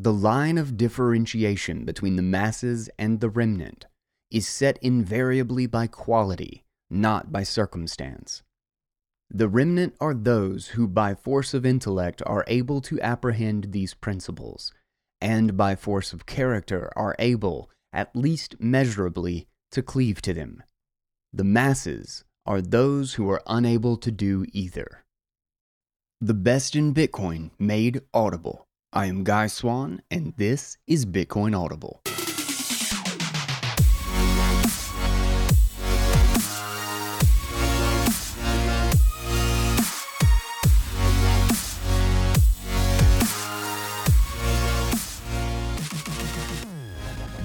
The line of differentiation between the masses and the remnant is set invariably by quality, not by circumstance. The remnant are those who, by force of intellect, are able to apprehend these principles, and by force of character are able, at least measurably, to cleave to them. The masses are those who are unable to do either. The best in Bitcoin made audible. I am Guy Swann, and this is Bitcoin Audible.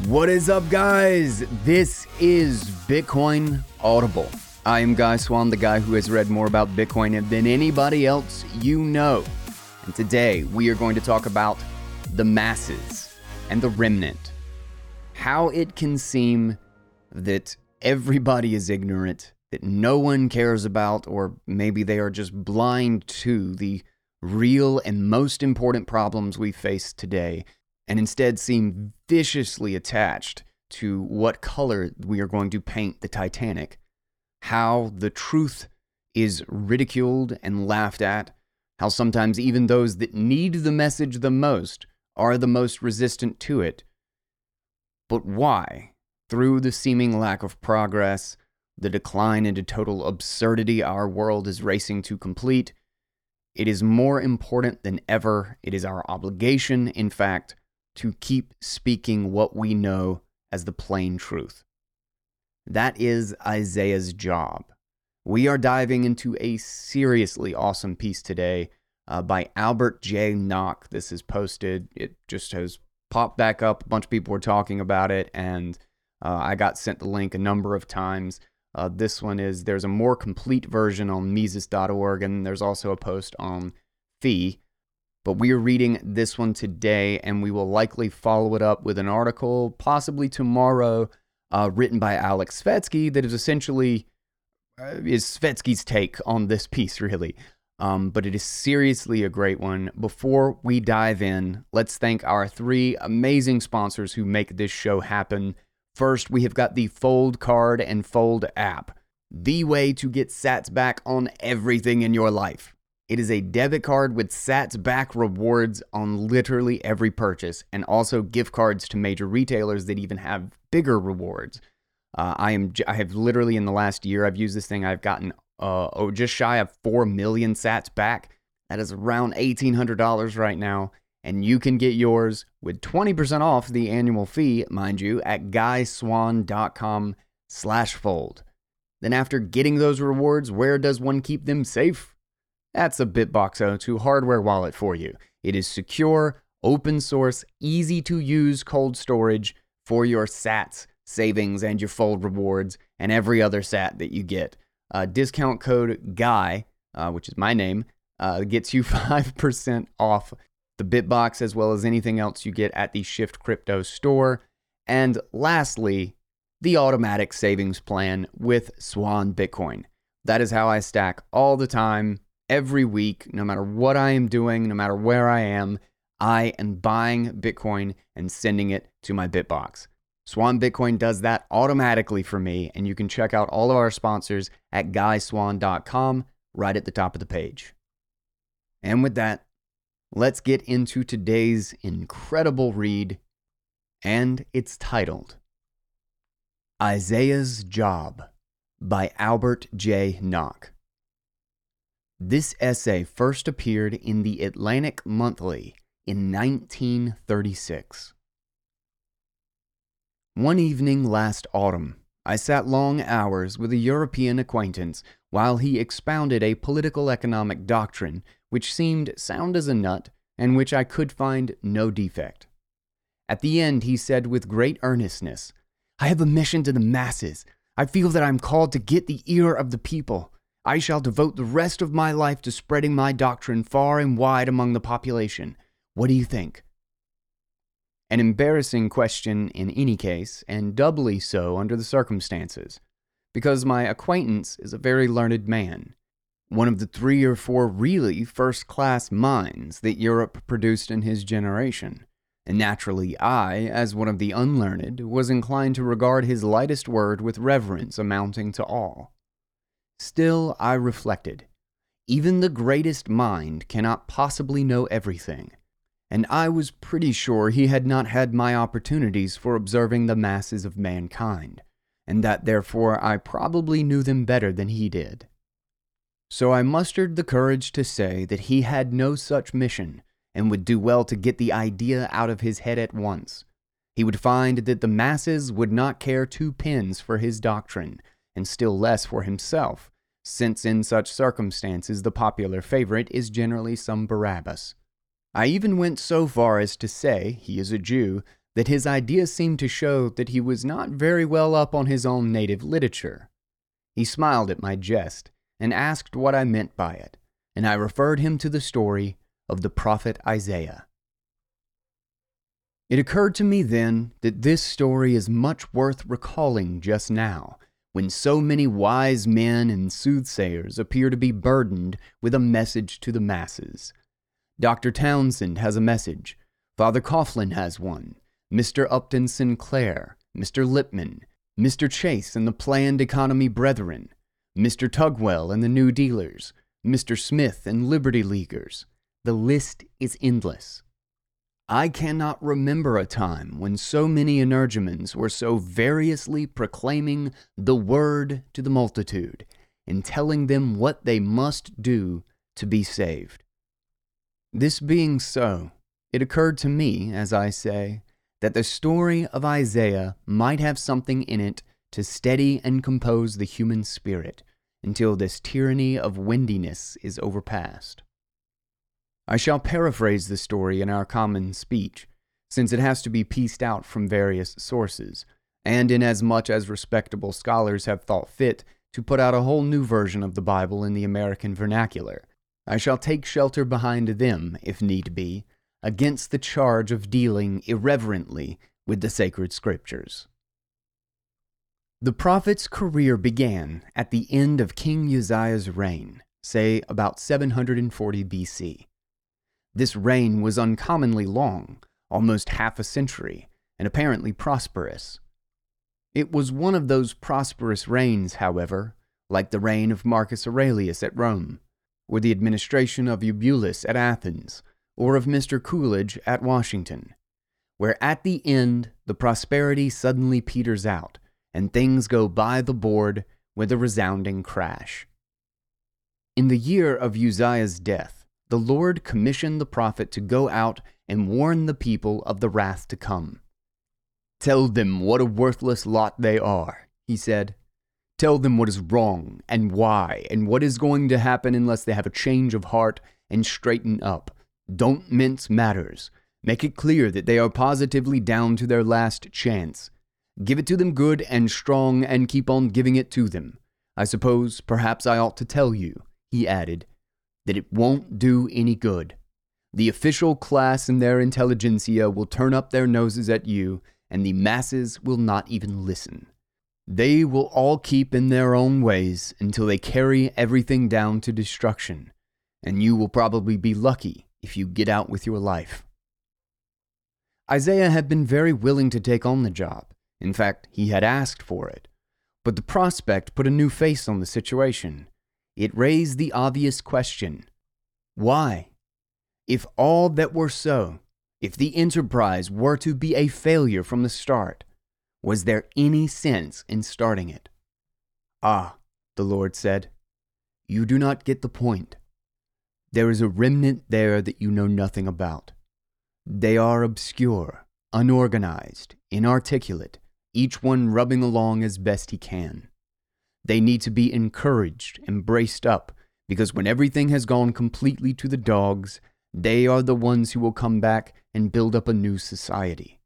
What is up, guys? This is Bitcoin Audible. I am Guy Swann, the guy who has read more about Bitcoin than anybody else you know. And today we are going to talk about the masses and the remnant. How it can seem that everybody is ignorant, that no one cares about, or maybe they are just blind to the real and most important problems we face today, and instead seem viciously attached to what color we are going to paint the Titanic how the truth is ridiculed and laughed at, how sometimes even those that need the message the most are the most resistant to it. But why, through the seeming lack of progress, the decline into total absurdity our world is racing to complete, it is more important than ever. It is our obligation, in fact, to keep speaking what we know as the plain truth. That is Isaiah's job. We are diving into a seriously awesome piece today uh, by Albert Jay Nock. This is posted. It just has popped back up. A bunch of people were talking about it, and uh, I got sent the link a number of times. Uh, this one is there's a more complete version on Mises.org, and there's also a post on Fee. But we are reading this one today, and we will likely follow it up with an article, possibly tomorrow, uh, written by Aleks Svetski that is essentially uh, is Svetski's take on this piece, really. Um, but it is seriously a great one. Before we dive in, let's thank our three amazing sponsors who make this show happen. First, we have got the Fold Card and Fold app, the way to get sats back on everything in your life. It is a debit card with sats back rewards on literally every purchase, and also gift cards to major retailers that even have bigger rewards. Uh, I am I have literally in the last year I've used this thing I've gotten uh, oh just shy of four million Sats back. That is around eighteen hundred dollars right now, and you can get yours with twenty percent off the annual fee, mind you, at guyswann.com/fold. Then after getting those rewards, where does one keep them safe? That's a BitBox02 hardware wallet for you. It is secure, open source, easy to use cold storage for your sats savings and your fold rewards and every other sat that you get. Uh, discount code GUY, uh, which is my name, uh, gets you 5% off the Bitbox as well as anything else you get at the Shift Crypto store. And lastly, the automatic savings plan with Swan Bitcoin. That is how I stack all the time, every week, no matter what I am doing, no matter where I am. I am buying Bitcoin and sending it to my Bitbox. Swan Bitcoin does that automatically for me, and you can check out all of our sponsors at guyswann.com right at the top of the page. And with that, let's get into today's incredible read, and it's titled Isaiah's Job by Albert Jay Nock. This essay first appeared in the Atlantic Monthly in 1936. One evening last autumn, I sat long hours with a European acquaintance while he expounded a political economic doctrine which seemed sound as a nut and which I could find no defect. At the end, he said with great earnestness, I have a mission to the masses. I feel that I am called to get the ear of the people. I shall devote the rest of my life to spreading my doctrine far and wide among the population. What do you think? An embarrassing question in any case, and doubly so under the circumstances, because my acquaintance is a very learned man, one of the three or four really first class minds that Europe produced in his generation, and naturally I, as one of the unlearned, was inclined to regard his lightest word with reverence amounting to awe. Still, I reflected, even the greatest mind cannot possibly know everything, and I was pretty sure he had not had my opportunities for observing the masses of mankind, and that therefore I probably knew them better than he did. So I mustered the courage to say that he had no such mission and would do well to get the idea out of his head at once. He would find that the masses would not care two pins for his doctrine, and still less for himself, since in such circumstances the popular favorite is generally some Barabbas. I even went so far as to say, he is a Jew, that his ideas seemed to show that he was not very well up on his own native literature. He smiled at my jest, and asked what I meant by it, and I referred him to the story of the prophet Isaiah. It occurred to me then that this story is much worth recalling just now, when so many wise men and soothsayers appear to be burdened with a message to the masses. Dr. Townsend has a message, Father Coughlin has one, Mr. Upton Sinclair, Mr. Lippmann, Mr. Chase and the Planned Economy Brethren, Mr. Tugwell and the New Dealers, Mr. Smith and Liberty Leaguers. The list is endless. I cannot remember a time when so many energumens were so variously proclaiming the word to the multitude and telling them what they must do to be saved. This being so, it occurred to me, as I say, that the story of Isaiah might have something in it to steady and compose the human spirit until this tyranny of windiness is overpassed. I shall paraphrase the story in our common speech, since it has to be pieced out from various sources, and inasmuch as respectable scholars have thought fit to put out a whole new version of the Bible in the American vernacular, I shall take shelter behind them, if need be, against the charge of dealing irreverently with the sacred scriptures. The prophet's career began at the end of King Uzziah's reign, say about 740 BC. This reign was uncommonly long, almost half a century, and apparently prosperous. It was one of those prosperous reigns, however, like the reign of Marcus Aurelius at Rome, or the administration of Eubulus at Athens, or of Mr. Coolidge at Washington, where at the end the prosperity suddenly peters out and things go by the board with a resounding crash. In the year of Uzziah's death, the Lord commissioned the prophet to go out and warn the people of the wrath to come. Tell them what a worthless lot they are, he said. Tell them what is wrong and why and what is going to happen unless they have a change of heart and straighten up. Don't mince matters. Make it clear that they are positively down to their last chance. Give it to them good and strong and keep on giving it to them. I suppose perhaps I ought to tell you, he added, that it won't do any good. The official class and their intelligentsia will turn up their noses at you, and the masses will not even listen. They will all keep in their own ways until they carry everything down to destruction, and you will probably be lucky if you get out with your life. Isaiah had been very willing to take on the job. In fact, he had asked for it. But the prospect put a new face on the situation. It raised the obvious question why? If all that were so, if the enterprise were to be a failure from the start, was there any sense in starting it? Ah, the Lord said, you do not get the point. There is a remnant there that you know nothing about. They are obscure, unorganized, inarticulate, each one rubbing along as best he can. They need to be encouraged and braced up because when everything has gone completely to the dogs, they are the ones who will come back and build up a new society.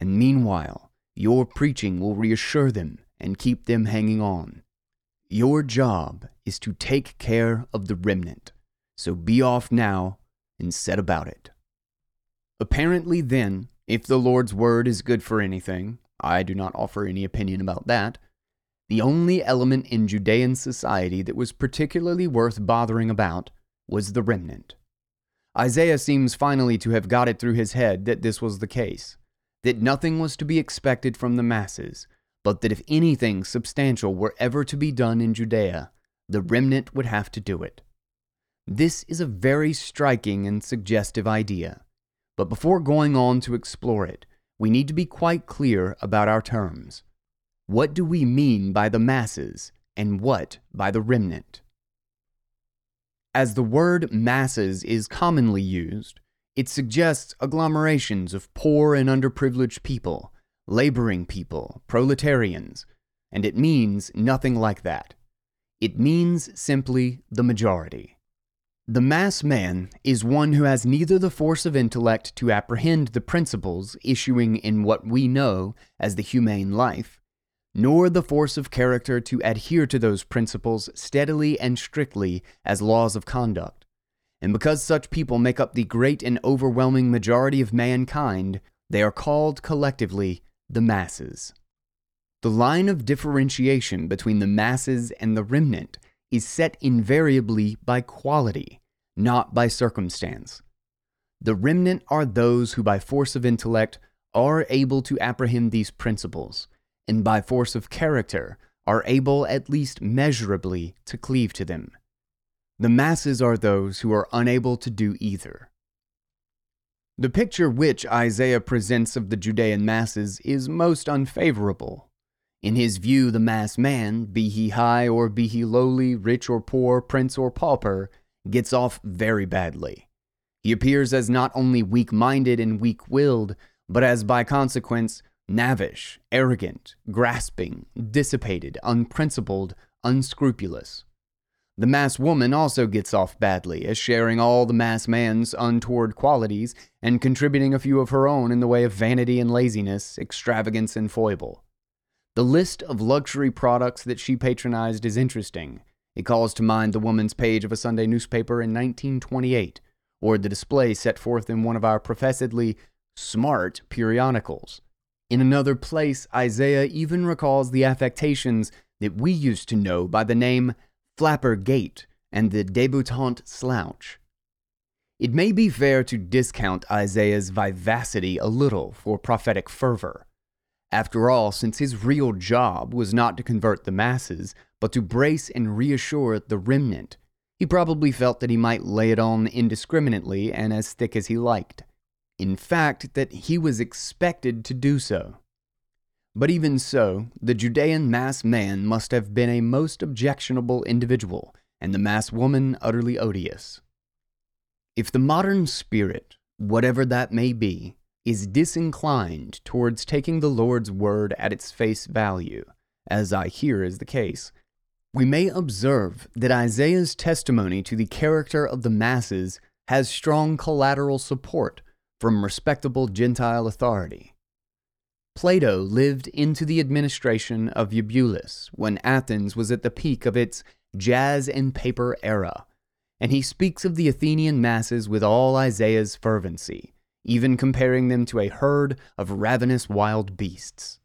And meanwhile, your preaching will reassure them and keep them hanging on. Your job is to take care of the remnant, so be off now and set about it. Apparently, then, if the Lord's word is good for anything, I do not offer any opinion about that, the only element in Judean society that was particularly worth bothering about was the remnant. Isaiah seems finally to have got it through his head that this was the case, that nothing was to be expected from the masses, but that if anything substantial were ever to be done in Judea, the remnant would have to do it. This is a very striking and suggestive idea, but before going on to explore it, we need to be quite clear about our terms. What do we mean by the masses, and what by the remnant? As the word masses is commonly used, it suggests agglomerations of poor and underprivileged people, laboring people, proletarians, and it means nothing like that. It means simply the majority. The mass man is one who has neither the force of intellect to apprehend the principles issuing in what we know as the humane life, nor the force of character to adhere to those principles steadily and strictly as laws of conduct. And because such people make up the great and overwhelming majority of mankind, they are called collectively the masses. The line of differentiation between the masses and the remnant is set invariably by quality, not by circumstance. The remnant are those who, by force of intellect, are able to apprehend these principles and by force of character are able at least measurably to cleave to them. The masses are those who are unable to do either. The picture which Isaiah presents of the Judean masses is most unfavorable. In his view, the mass man, be he high or be he lowly, rich or poor, prince or pauper, gets off very badly. He appears as not only weak minded and weak willed, but as by consequence Navish, arrogant, grasping, dissipated, unprincipled, unscrupulous. The mass woman also gets off badly as sharing all the mass man's untoward qualities and contributing a few of her own in the way of vanity and laziness, extravagance and foible. The list of luxury products that she patronized is interesting. It calls to mind the woman's page of a Sunday newspaper in 1928, or the display set forth in one of our professedly smart periodicals. In another place, Isaiah even recalls the affectations that we used to know by the name flapper gait and the debutante slouch. It may be fair to discount Isaiah's vivacity a little for prophetic fervor. After all, since his real job was not to convert the masses, but to brace and reassure the remnant, he probably felt that he might lay it on indiscriminately and as thick as he liked in fact, that he was expected to do so. But even so, the Judean mass man must have been a most objectionable individual, and the mass woman utterly odious. If the modern spirit, whatever that may be, is disinclined towards taking the Lord's word at its face value, as I hear is the case, we may observe that Isaiah's testimony to the character of the masses has strong collateral support from respectable Gentile authority. Plato lived into the administration of Eubulus when Athens was at the peak of its jazz and paper era, and he speaks of the Athenian masses with all Isaiah's fervency, even comparing them to a herd of ravenous wild beasts.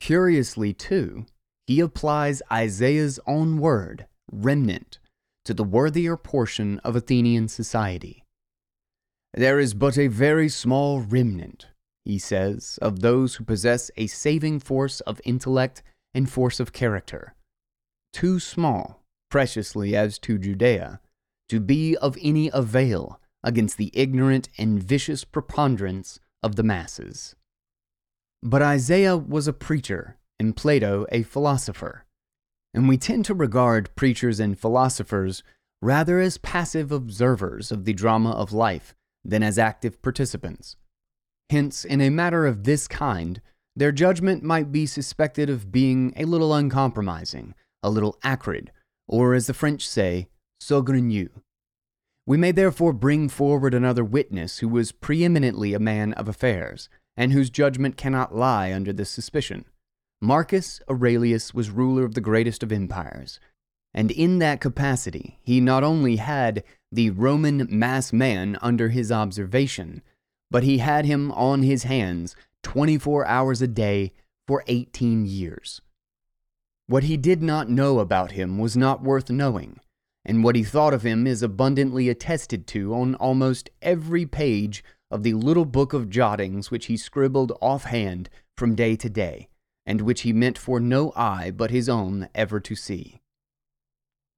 Curiously, too, he applies Isaiah's own word, remnant, to the worthier portion of Athenian society. There is but a very small remnant, he says, of those who possess a saving force of intellect and force of character. Too small, preciously as to Judea, to be of any avail against the ignorant and vicious preponderance of the masses. But Isaiah was a preacher, and Plato a philosopher, and we tend to regard preachers and philosophers rather as passive observers of the drama of life than as active participants. Hence, in a matter of this kind, their judgment might be suspected of being a little uncompromising, a little acrid, or as the French say, saugrenu. We may therefore bring forward another witness who was preeminently a man of affairs, and whose judgment cannot lie under this suspicion. Marcus Aurelius was ruler of the greatest of empires, and in that capacity he not only had the Roman mass man under his observation, but he had him on his hands 24 hours a day for 18 years. What he did not know about him was not worth knowing, and what he thought of him is abundantly attested to on almost every page of the little book of jottings which he scribbled offhand from day to day, and which he meant for no eye but his own ever to see.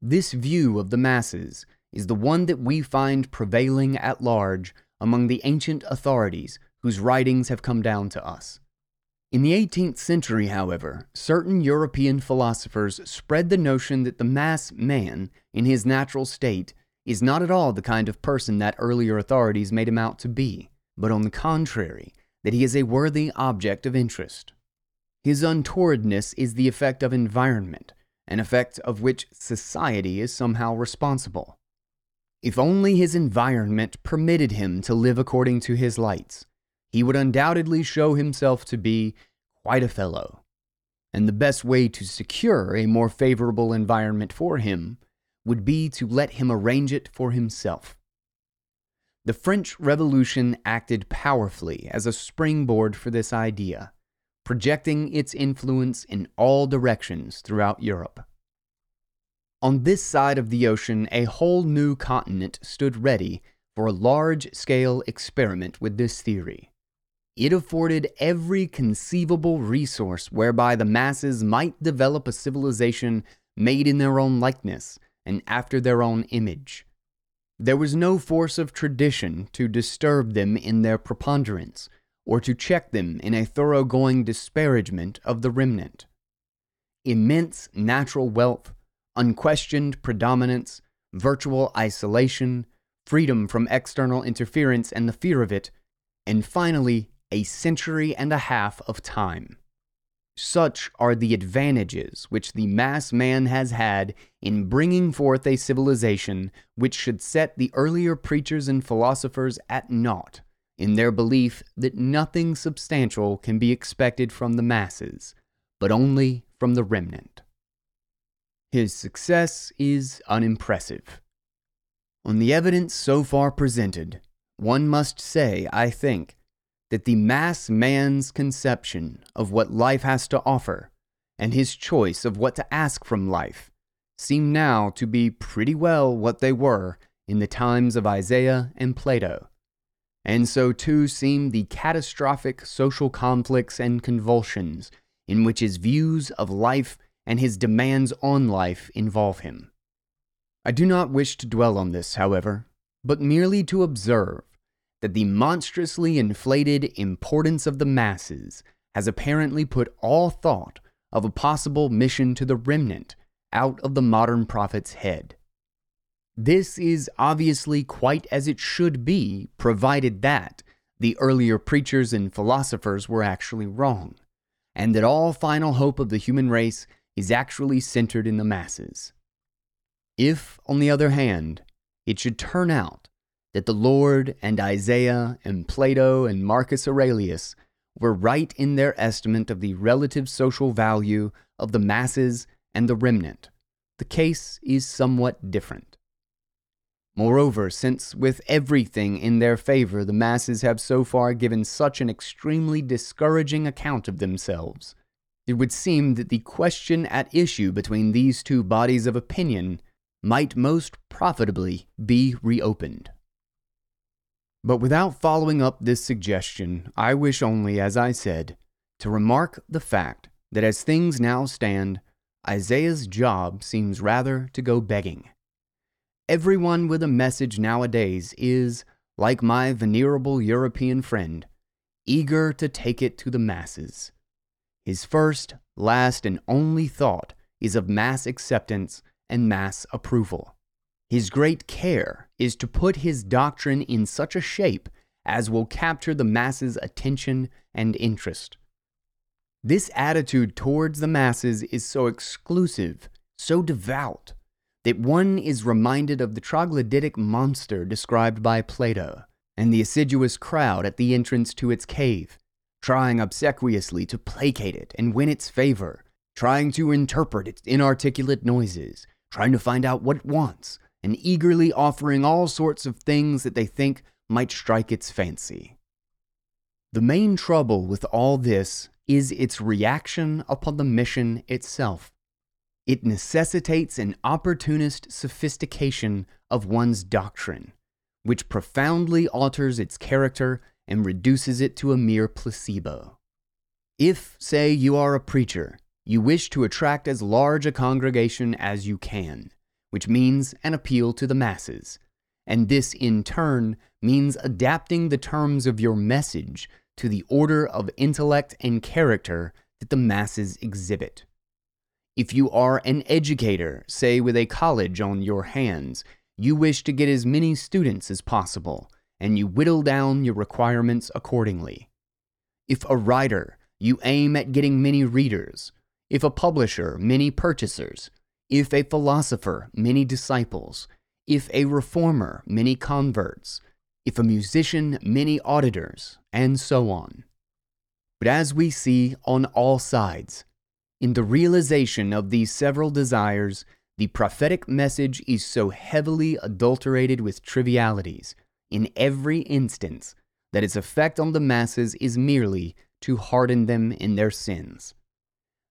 This view of the masses is the one that we find prevailing at large among the ancient authorities whose writings have come down to us. In the 18th century, however, certain European philosophers spread the notion that the mass man, in his natural state, is not at all the kind of person that earlier authorities made him out to be, but on the contrary, that he is a worthy object of interest. His untowardness is the effect of environment, an effect of which society is somehow responsible. If only his environment permitted him to live according to his lights, he would undoubtedly show himself to be quite a fellow. And the best way to secure a more favorable environment for him would be to let him arrange it for himself. The French Revolution acted powerfully as a springboard for this idea, projecting its influence in all directions throughout Europe. On this side of the ocean, a whole new continent stood ready for a large scale experiment with this theory. It afforded every conceivable resource whereby the masses might develop a civilization made in their own likeness and after their own image. There was no force of tradition to disturb them in their preponderance, or to check them in a thoroughgoing disparagement of the remnant. Immense natural wealth, unquestioned predominance, virtual isolation, freedom from external interference and the fear of it, and finally a century and a half of time. Such are the advantages which the mass man has had in bringing forth a civilization which should set the earlier preachers and philosophers at naught in their belief that nothing substantial can be expected from the masses, but only from the remnant. His success is unimpressive. On the evidence so far presented, one must say, I think, that the mass man's conception of what life has to offer and his choice of what to ask from life seem now to be pretty well what they were in the times of Isaiah and Plato. And so too seem the catastrophic social conflicts and convulsions in which his views of life and his demands on life involve him. I do not wish to dwell on this, however, but merely to observe that the monstrously inflated importance of the masses has apparently put all thought of a possible mission to the remnant out of the modern prophet's head. This is obviously quite as it should be, provided that the earlier preachers and philosophers were actually wrong, and that all final hope of the human race is actually centered in the masses. If, on the other hand, it should turn out that the Lord and Isaiah and Plato and Marcus Aurelius were right in their estimate of the relative social value of the masses and the remnant. The case is somewhat different. Moreover, since with everything in their favor the masses have so far given such an extremely discouraging account of themselves, it would seem that the question at issue between these two bodies of opinion might most profitably be reopened. But without following up this suggestion, I wish only, as I said, to remark the fact that as things now stand, Isaiah's job seems rather to go begging. Everyone with a message nowadays is, like my venerable European friend, eager to take it to the masses. His first, last, and only thought is of mass acceptance and mass approval. His great care is to put his doctrine in such a shape as will capture the masses' attention and interest. This attitude towards the masses is so exclusive, so devout, that one is reminded of the troglodytic monster described by Plato and the assiduous crowd at the entrance to its cave, trying obsequiously to placate it and win its favor, trying to interpret its inarticulate noises, trying to find out what it wants, and eagerly offering all sorts of things that they think might strike its fancy. The main trouble with all this is its reaction upon the mission itself. It necessitates an opportunist sophistication of one's doctrine, which profoundly alters its character and reduces it to a mere placebo. If, say, you are a preacher, you wish to attract as large a congregation as you can, which means an appeal to the masses, and this in turn means adapting the terms of your message to the order of intellect and character that the masses exhibit. If you are an educator, say with a college on your hands, you wish to get as many students as possible, and you whittle down your requirements accordingly. If a writer, you aim at getting many readers. If a publisher, many purchasers. If a philosopher, many disciples. If a reformer, many converts. If a musician, many auditors, and so on. But as we see on all sides, in the realization of these several desires, the prophetic message is so heavily adulterated with trivialities in every instance that its effect on the masses is merely to harden them in their sins.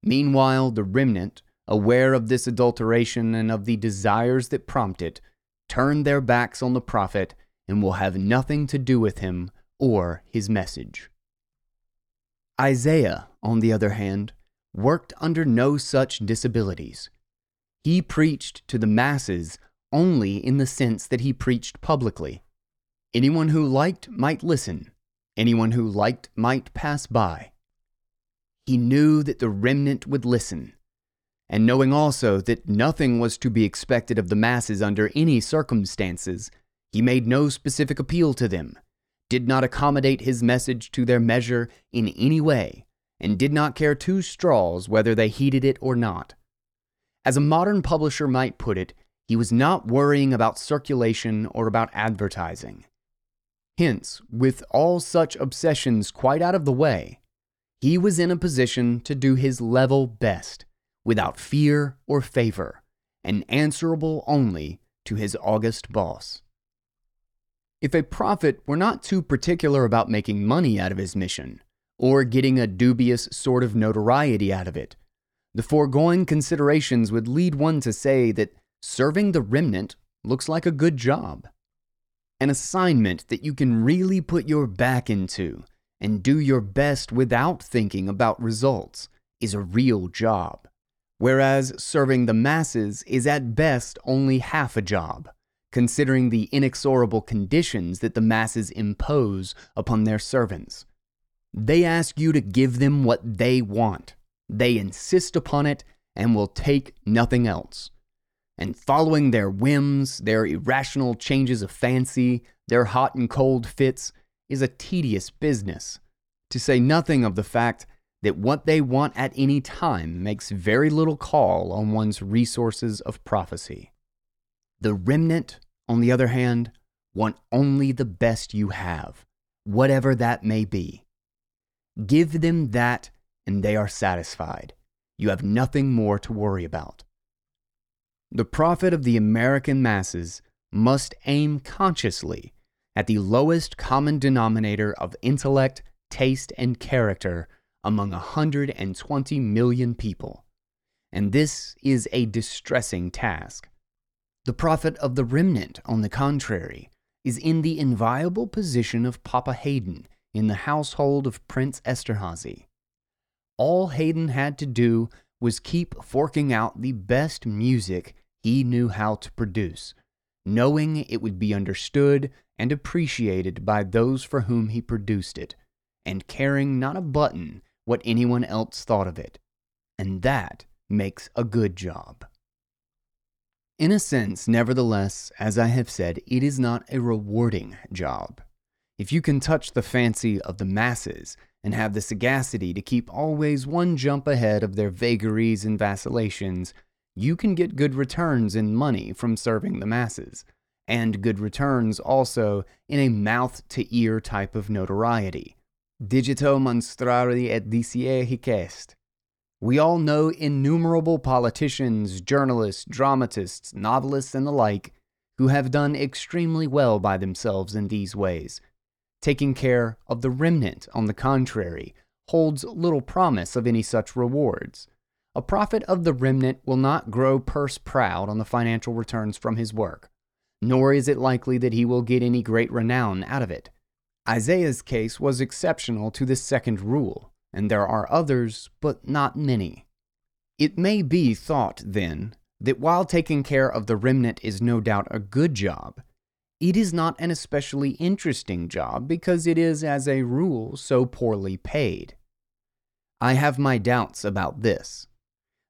Meanwhile, the remnant, aware of this adulteration and of the desires that prompt it, turn their backs on the prophet and will have nothing to do with him or his message. Isaiah, on the other hand, worked under no such disabilities. He preached to the masses only in the sense that he preached publicly. Anyone who liked might listen, anyone who liked might pass by. He knew that the remnant would listen, and knowing also that nothing was to be expected of the masses under any circumstances, he made no specific appeal to them, did not accommodate his message to their measure in any way, and did not care two straws whether they heeded it or not. As a modern publisher might put it, he was not worrying about circulation or about advertising. Hence, with all such obsessions quite out of the way, he was in a position to do his level best, without fear or favor, and answerable only to his august boss. If a prophet were not too particular about making money out of his mission, or getting a dubious sort of notoriety out of it. The foregoing considerations would lead one to say that serving the remnant looks like a good job. An assignment that you can really put your back into and do your best without thinking about results is a real job. Whereas serving the masses is at best only half a job, considering the inexorable conditions that the masses impose upon their servants. They ask you to give them what they want. They insist upon it and will take nothing else. And following their whims, their irrational changes of fancy, their hot and cold fits, is a tedious business. To say nothing of the fact that what they want at any time makes very little call on one's resources of prophecy. The remnant, on the other hand, want only the best you have, whatever that may be. Give them that, and they are satisfied. You have nothing more to worry about. The prophet of the American masses must aim consciously at the lowest common denominator of intellect, taste, and character among 120 million people. And this is a distressing task. The prophet of the remnant, on the contrary, is in the inviolable position of Papa Haydn in the household of Prince Esterhazy. All Haydn had to do was keep forking out the best music he knew how to produce, knowing it would be understood and appreciated by those for whom he produced it, and caring not a button what anyone else thought of it. And that makes a good job. In a sense, nevertheless, as I have said, it is not a rewarding job. If you can touch the fancy of the masses and have the sagacity to keep always one jump ahead of their vagaries and vacillations, you can get good returns in money from serving the masses, and good returns also in a mouth to ear type of notoriety. Digito monstrari et dicier hic. We all know innumerable politicians, journalists, dramatists, novelists, and the like who have done extremely well by themselves in these ways Taking care of the remnant, on the contrary, holds little promise of any such rewards. a prophet of the remnant will not grow purse proud on the financial returns from his work, nor is it likely that he will get any great renown out of it. Isaiah's case was exceptional to this second rule, and there are others, but not many. It may be thought, then, that while taking care of the remnant is no doubt a good job, it is not an especially interesting job because it is, as a rule, so poorly paid. I have my doubts about this.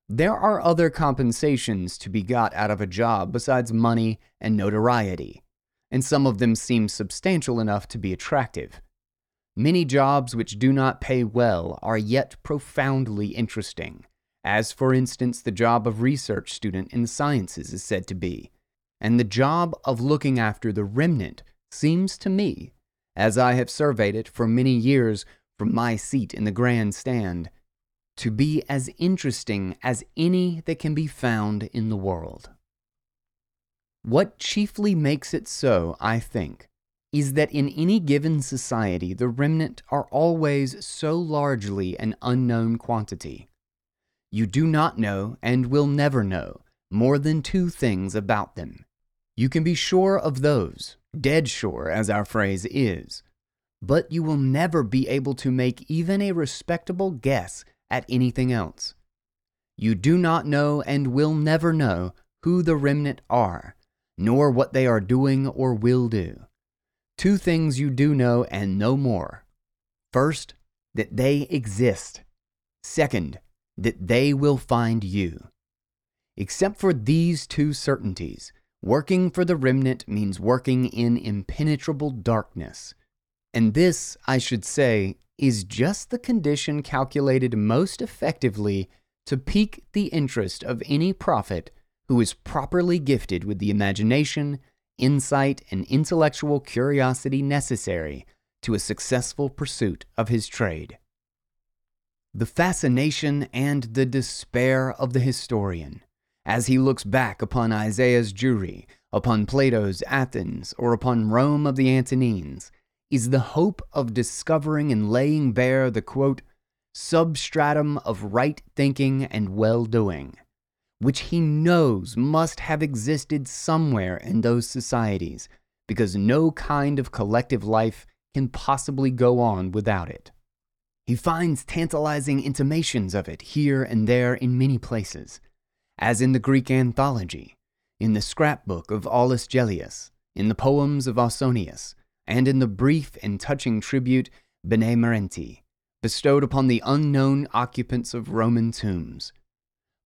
There are other compensations to be got out of a job besides money and notoriety, and some of them seem substantial enough to be attractive. Many jobs which do not pay well are yet profoundly interesting, as for instance the job of research student in the sciences is said to be, and the job of looking after the remnant seems to me, as I have surveyed it for many years from my seat in the grand stand, to be as interesting as any that can be found in the world. What chiefly makes it so, I think, is that in any given society the remnant are always so largely an unknown quantity. You do not know, and will never know, more than two things about them. You can be sure of those, dead sure as our phrase is, but you will never be able to make even a respectable guess at anything else. You do not know and will never know who the remnant are, nor what they are doing or will do. Two things you do know and no more. First, that they exist. Second, that they will find you. Except for these two certainties, working for the remnant means working in impenetrable darkness. And this, I should say, is just the condition calculated most effectively to pique the interest of any prophet who is properly gifted with the imagination, insight, and intellectual curiosity necessary to a successful pursuit of his trade. The fascination and the despair of the historian, as he looks back upon Isaiah's Jewry, upon Plato's Athens, or upon Rome of the Antonines, is the hope of discovering and laying bare the quote, substratum of right thinking and well doing, which he knows must have existed somewhere in those societies, because no kind of collective life can possibly go on without it. He finds tantalizing intimations of it here and there in many places, as in the Greek anthology, in the scrapbook of Aulus Gellius, in the poems of Ausonius, and in the brief and touching tribute Benemerenti, bestowed upon the unknown occupants of Roman tombs.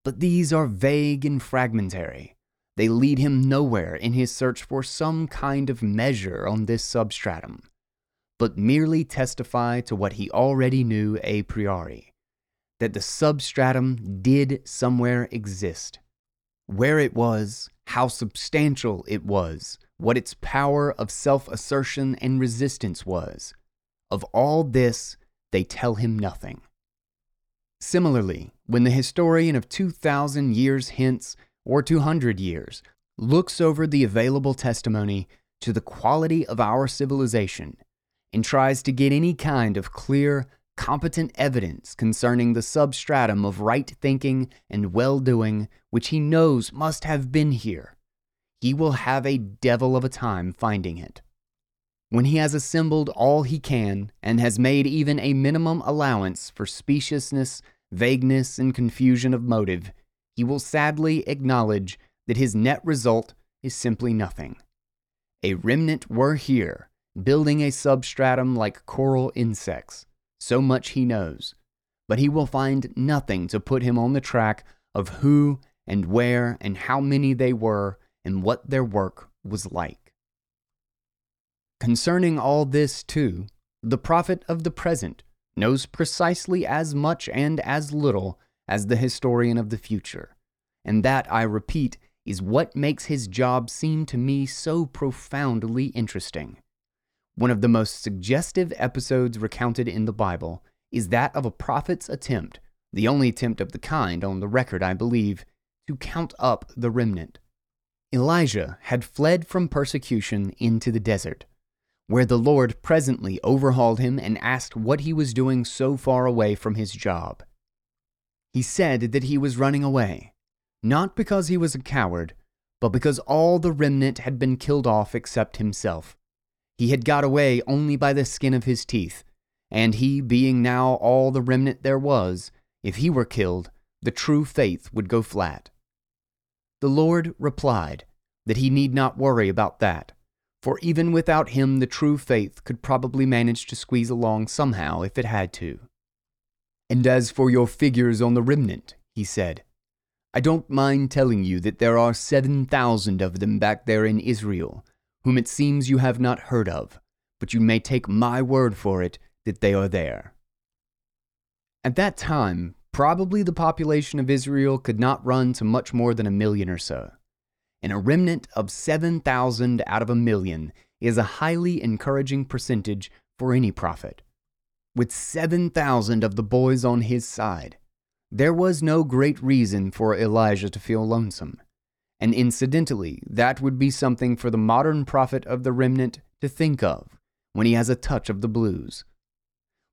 But these are vague and fragmentary. They lead him nowhere in his search for some kind of measure on this substratum, but merely testify to what he already knew a priori that the substratum did somewhere exist. Where it was, how substantial it was, what its power of self assertion and resistance was. Of all this, they tell him nothing. Similarly, when the historian of 2,000 years hence, or 200 years, looks over the available testimony to the quality of our civilization and tries to get any kind of clear, competent evidence concerning the substratum of right thinking and well doing which he knows must have been here, he will have a devil of a time finding it. When he has assembled all he can and has made even a minimum allowance for speciousness, vagueness, and confusion of motive, he will sadly acknowledge that his net result is simply nothing. A remnant were here, building a substratum like coral insects. So much he knows. But he will find nothing to put him on the track of who and where and how many they were and what their work was like. Concerning all this, too, the prophet of the present knows precisely as much and as little as the historian of the future. And that, I repeat, is what makes his job seem to me so profoundly interesting. One of the most suggestive episodes recounted in the Bible is that of a prophet's attempt, the only attempt of the kind on the record, I believe, to count up the remnant. Elijah had fled from persecution into the desert, where the Lord presently overhauled him and asked what he was doing so far away from his job. He said that he was running away, not because he was a coward, but because all the remnant had been killed off except himself. He had got away only by the skin of his teeth, and he, being now all the remnant there was, if he were killed, the true faith would go flat. The Lord replied that he need not worry about that, for even without him, the true faith could probably manage to squeeze along somehow if it had to. And as for your figures on the remnant, he said, I don't mind telling you that there are 7,000 of them back there in Israel, whom it seems you have not heard of, but you may take my word for it that they are there. At that time, probably the population of Israel could not run to much more than a million or so. And a remnant of 7,000 out of a million is a highly encouraging percentage for any prophet. With 7,000 of the boys on his side, there was no great reason for Elijah to feel lonesome. And incidentally, that would be something for the modern prophet of the remnant to think of when he has a touch of the blues.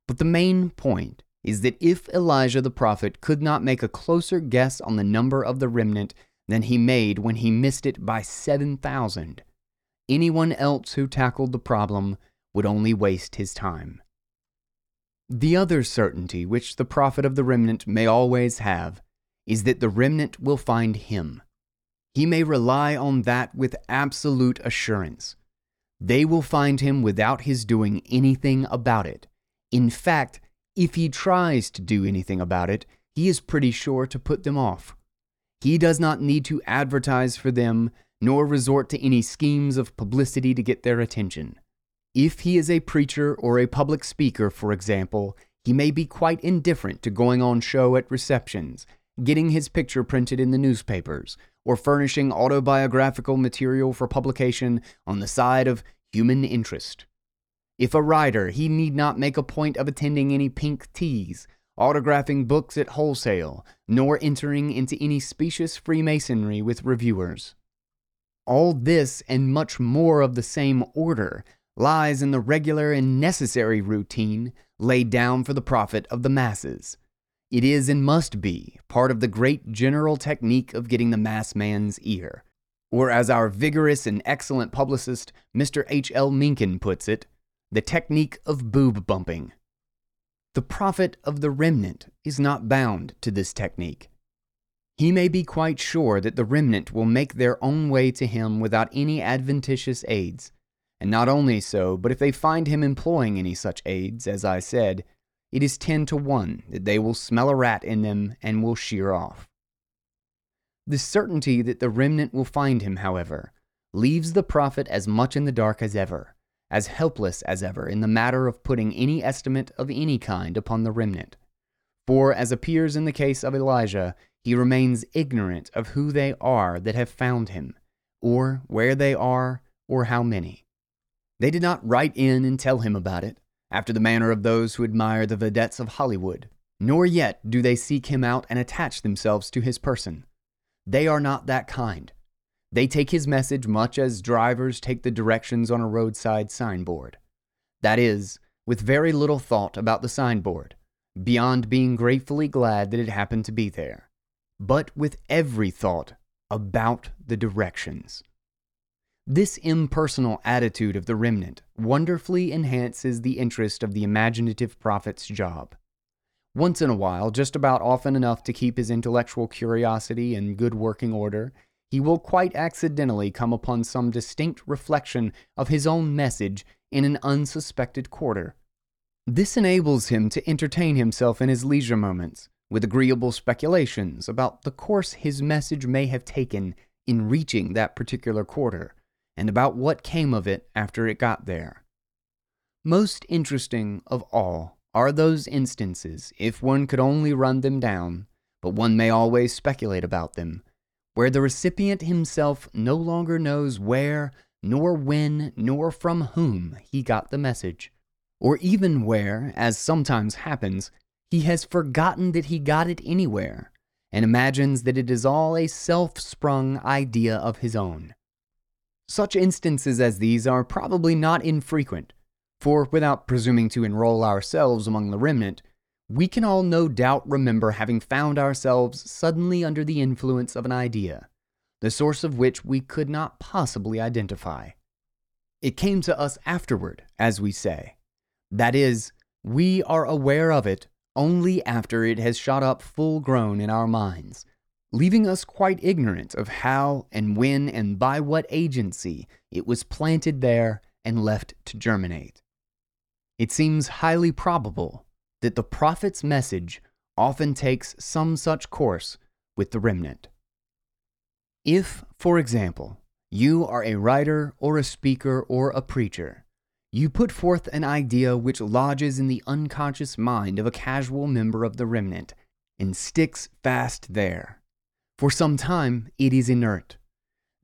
But the main point is that if Elijah the prophet could not make a closer guess on the number of the remnant than he made when he missed it by 7,000, anyone else who tackled the problem would only waste his time. The other certainty which the prophet of the remnant may always have is that the remnant will find him. He may rely on that with absolute assurance. They will find him without his doing anything about it. In fact, if he tries to do anything about it, he is pretty sure to put them off. He does not need to advertise for them, nor resort to any schemes of publicity to get their attention. If he is a preacher or a public speaker, for example, he may be quite indifferent to going on show at receptions, getting his picture printed in the newspapers, or furnishing autobiographical material for publication on the side of human interest. If a writer, he need not make a point of attending any pink teas, autographing books at wholesale, nor entering into any specious Freemasonry with reviewers. All this and much more of the same order lies in the regular and necessary routine laid down for the prophet of the masses. It is and must be part of the great general technique of getting the mass man's ear. Or, as our vigorous and excellent publicist, Mr. H. L. Mencken, puts it, the technique of boob bumping. The prophet of the remnant is not bound to this technique. He may be quite sure that the remnant will make their own way to him without any adventitious aids. And not only so, but if they find him employing any such aids, as I said, it is ten to one that they will smell a rat in them and will sheer off. The certainty that the remnant will find him, however, leaves the prophet as much in the dark as ever, as helpless as ever in the matter of putting any estimate of any kind upon the remnant. For, as appears in the case of Elijah, he remains ignorant of who they are that have found him, or where they are, or how many. They did not write in and tell him about it, after the manner of those who admire the vedettes of Hollywood, nor yet do they seek him out and attach themselves to his person. They are not that kind. They take his message much as drivers take the directions on a roadside signboard. That is, with very little thought about the signboard, beyond being gratefully glad that it happened to be there, but with every thought about the directions. This impersonal attitude of the remnant wonderfully enhances the interest of the imaginative prophet's job. Once in a while, just about often enough to keep his intellectual curiosity in good working order, he will quite accidentally come upon some distinct reflection of his own message in an unsuspected quarter. This enables him to entertain himself in his leisure moments with agreeable speculations about the course his message may have taken in reaching that particular quarter and about what came of it after it got there. Most interesting of all are those instances, if one could only run them down, but one may always speculate about them, where the recipient himself no longer knows where, nor when, nor from whom he got the message, or even where, as sometimes happens, he has forgotten that he got it anywhere, and imagines that it is all a self sprung idea of his own. Such instances as these are probably not infrequent, for without presuming to enroll ourselves among the remnant, we can all no doubt remember having found ourselves suddenly under the influence of an idea, the source of which we could not possibly identify. It came to us afterward, as we say. That is, we are aware of it only after it has shot up full grown in our minds, leaving us quite ignorant of how and when and by what agency it was planted there and left to germinate. It seems highly probable that the prophet's message often takes some such course with the remnant. If, for example, you are a writer or a speaker or a preacher, you put forth an idea which lodges in the unconscious mind of a casual member of the remnant and sticks fast there. For some time, it is inert.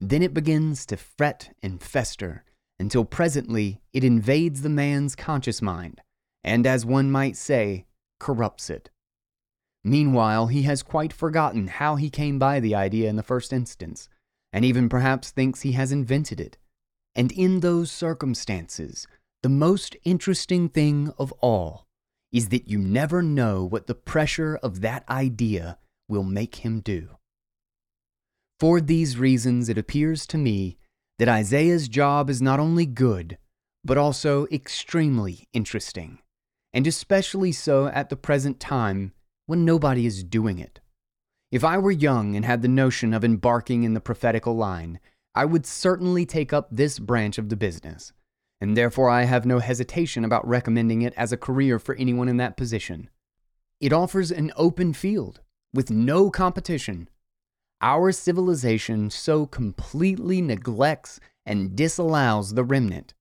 Then it begins to fret and fester until presently it invades the man's conscious mind and, as one might say, corrupts it. Meanwhile, he has quite forgotten how he came by the idea in the first instance, and even perhaps thinks he has invented it. And in those circumstances, the most interesting thing of all is that you never know what the pressure of that idea will make him do. For these reasons, it appears to me that Isaiah's job is not only good, but also extremely interesting and especially so at the present time when nobody is doing it. If I were young and had the notion of embarking in the prophetical line, I would certainly take up this branch of the business, and therefore I have no hesitation about recommending it as a career for anyone in that position. It offers an open field with no competition. Our civilization so completely neglects and disallows the remnant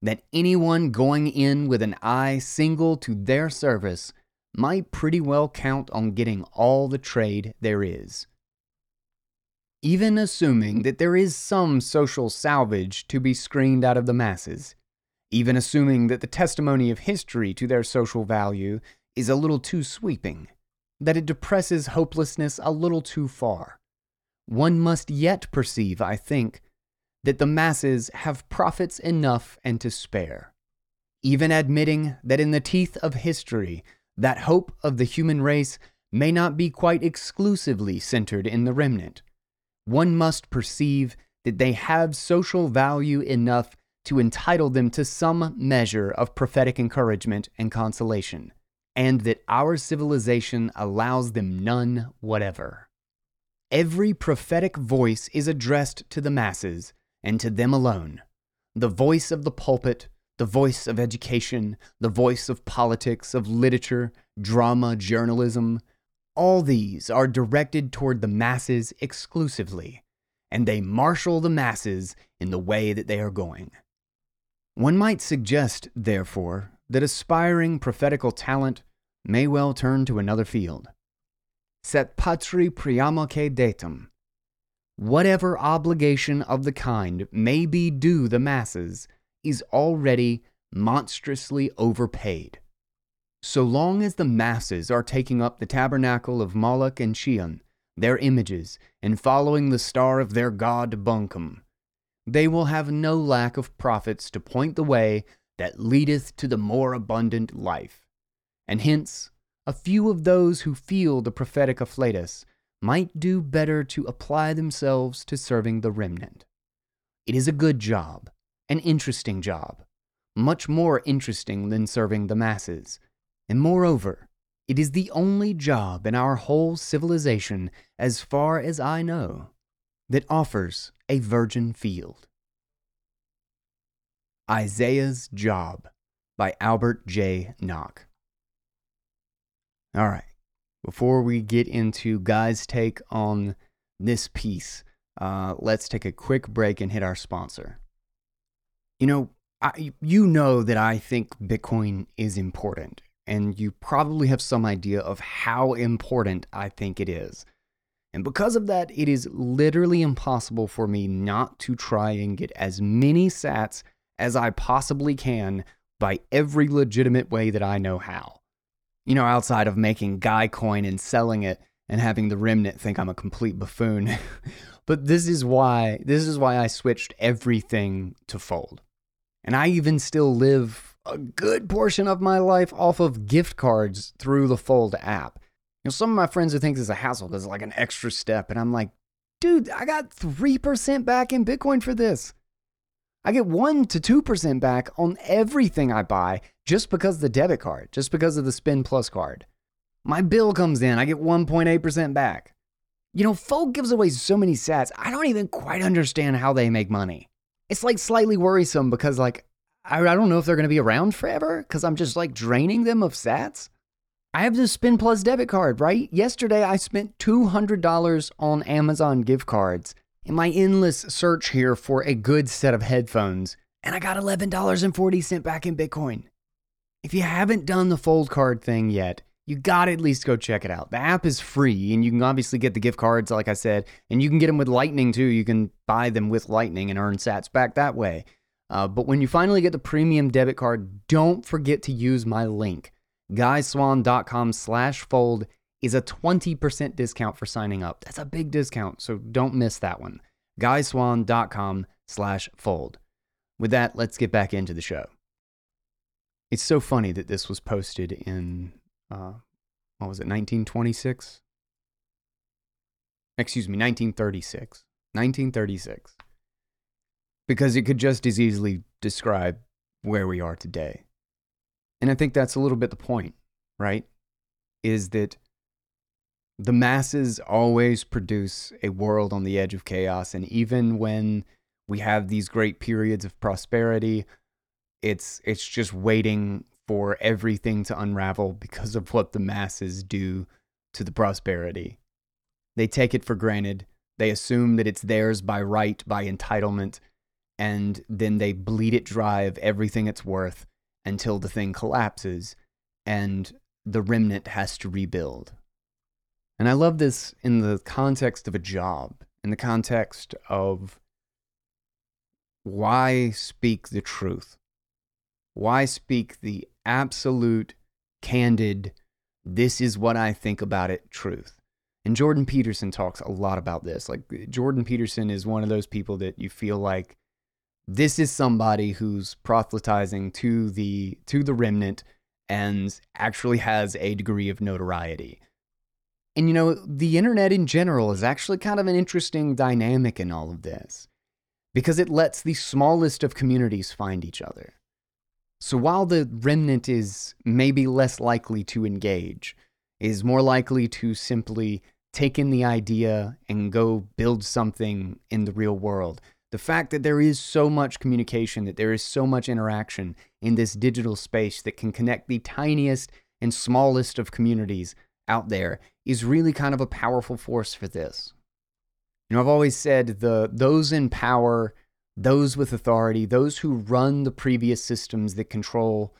that anyone going in with an eye single to their service might pretty well count on getting all the trade there is. Even assuming that there is some social salvage to be screened out of the masses, even assuming that the testimony of history to their social value is a little too sweeping, that it depresses hopelessness a little too far, one must yet perceive, I think, that the masses have prophets enough and to spare. Even admitting that in the teeth of history, that hope of the human race may not be quite exclusively centered in the remnant, one must perceive that they have social value enough to entitle them to some measure of prophetic encouragement and consolation, and that our civilization allows them none whatever. Every prophetic voice is addressed to the masses and to them alone. The voice of the pulpit, the voice of education, the voice of politics, of literature, drama, journalism, all these are directed toward the masses exclusively, and they marshal the masses in the way that they are going. One might suggest, therefore, that aspiring prophetical talent may well turn to another field. Set patri priamaque datum, whatever obligation of the kind may be due the masses is already monstrously overpaid. So long as the masses are taking up the tabernacle of Moloch and Chiun, their images, and following the star of their god Bunkum, they will have no lack of prophets to point the way that leadeth to the more abundant life. And hence, a few of those who feel the prophetic afflatus might do better to apply themselves to serving the remnant. It is a good job, an interesting job, much more interesting than serving the masses. And moreover, it is the only job in our whole civilization, as far as I know, that offers a virgin field. Isaiah's Job by Albert Jay Nock. All right before we get into Guy's take on this piece, uh, let's take a quick break and hit our sponsor. You know, I, you know that I think Bitcoin is important, and you probably have some idea of how important I think it is. And because of that, it is literally impossible for me not to try and get as many sats as I possibly can by every legitimate way that I know how you know, outside of making Guy coin and selling it and having the remnant think I'm a complete buffoon. but this is why this is why I switched everything to fold. And I even still live a good portion of my life off of gift cards through the Fold app. You know, some of my friends who think this is a hassle because it's like an extra step, and I'm like, dude, I got 3% back in Bitcoin for this. I get 1 to 2% back on everything I buy just because of the debit card, just because of the Spin Plus card. My bill comes in, I get 1.8% back. You know, Fold gives away so many sats, I don't even quite understand how they make money. It's like slightly worrisome because, like, I, I don't know if they're to be around forever because I'm just like draining them of sats. I have this Spin Plus debit card, right? Yesterday I spent $200 on Amazon gift cards in my endless search here for a good set of headphones, and I got $11.40 back in Bitcoin. If you haven't done the fold card thing yet, you gotta at least go check it out. The app is free, and you can obviously get the gift cards, like I said, and you can get them with Lightning too. You can buy them with Lightning and earn sats back that way. Uh, but when you finally get the premium debit card, don't forget to use my link. GuySwann.com slash fold is a 20% discount for signing up. That's a big discount, so don't miss that one. GuySwann.com slash fold. With that, let's get back into the show. It's so funny that this was posted in, uh, what was it, 1926? Excuse me, 1936. 1936 because it could just as easily describe where we are today. And I think that's a little bit the point, right? Is that the masses always produce a world on the edge of chaos. And even when we have these great periods of prosperity, it's, it's just waiting for everything to unravel because of what the masses do to the prosperity. They take it for granted. They assume that it's theirs by right, by entitlement, and then they bleed it dry of everything it's worth until the thing collapses and the remnant has to rebuild. And I love this in the context of a job, in the context of why speak the truth? Why speak the absolute, candid, this is what I think about it truth? And Jordan Peterson talks a lot about this. Like, Jordan Peterson is one of those people that you feel like this is somebody who's proselytizing to the to the remnant and actually has a degree of notoriety. And you know, the internet in general is actually kind of an interesting dynamic in all of this because it lets the smallest of communities find each other. So while the remnant is maybe less likely to engage, is more likely to simply take in the idea and go build something in the real world, the fact that there is so much communication, that there is so much interaction in this digital space that can connect the tiniest and smallest of communities out there is really kind of a powerful force for this. You know, I've always said the those in power, those with authority, those who run the previous systems that control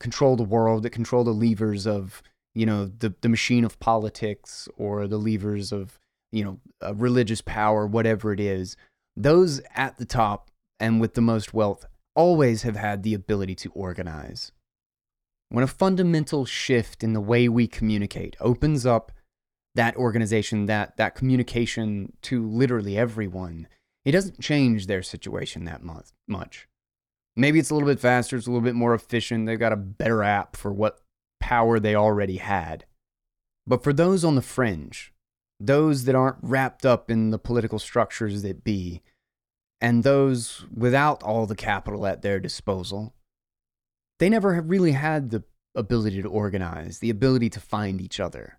control the world, that control the levers of, you know, the, the machine of politics or the levers of, you know, religious power, whatever it is, those at the top and with the most wealth always have had the ability to organize. When a fundamental shift in the way we communicate opens up that organization, that, that communication to literally everyone, it doesn't change their situation that much. Maybe it's a little bit faster, it's a little bit more efficient, they've got a better app for what power they already had. But for those on the fringe, those that aren't wrapped up in the political structures that be, and those without all the capital at their disposal, they never have really had the ability to organize, the ability to find each other.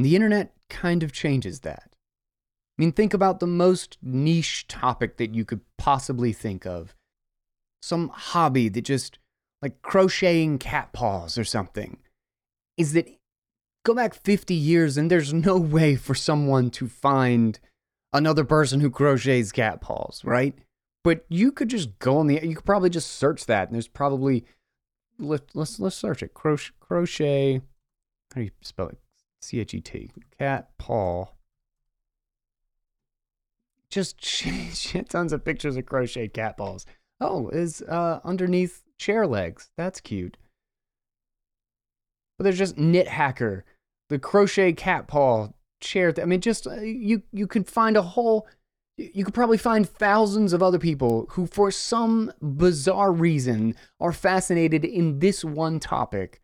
And the internet kind of changes that. I mean, think about the most niche topic that you could possibly think of. Some hobby that just, like crocheting cat paws or something. Is that go back 50 years and there's no way for someone to find another person who crochets cat paws, right? But you could just go on the you could probably just search that and there's probably let, let's let's search it. Crochet crochet how do you spell it? C H E T cat paw. Just shit tons of pictures of crochet cat balls. Oh, is uh underneath chair legs. That's cute. But there's just knit hacker the crochet cat paw chair. I mean, just uh, you you can find a whole you could probably find thousands of other people who, for some bizarre reason, are fascinated in this one topic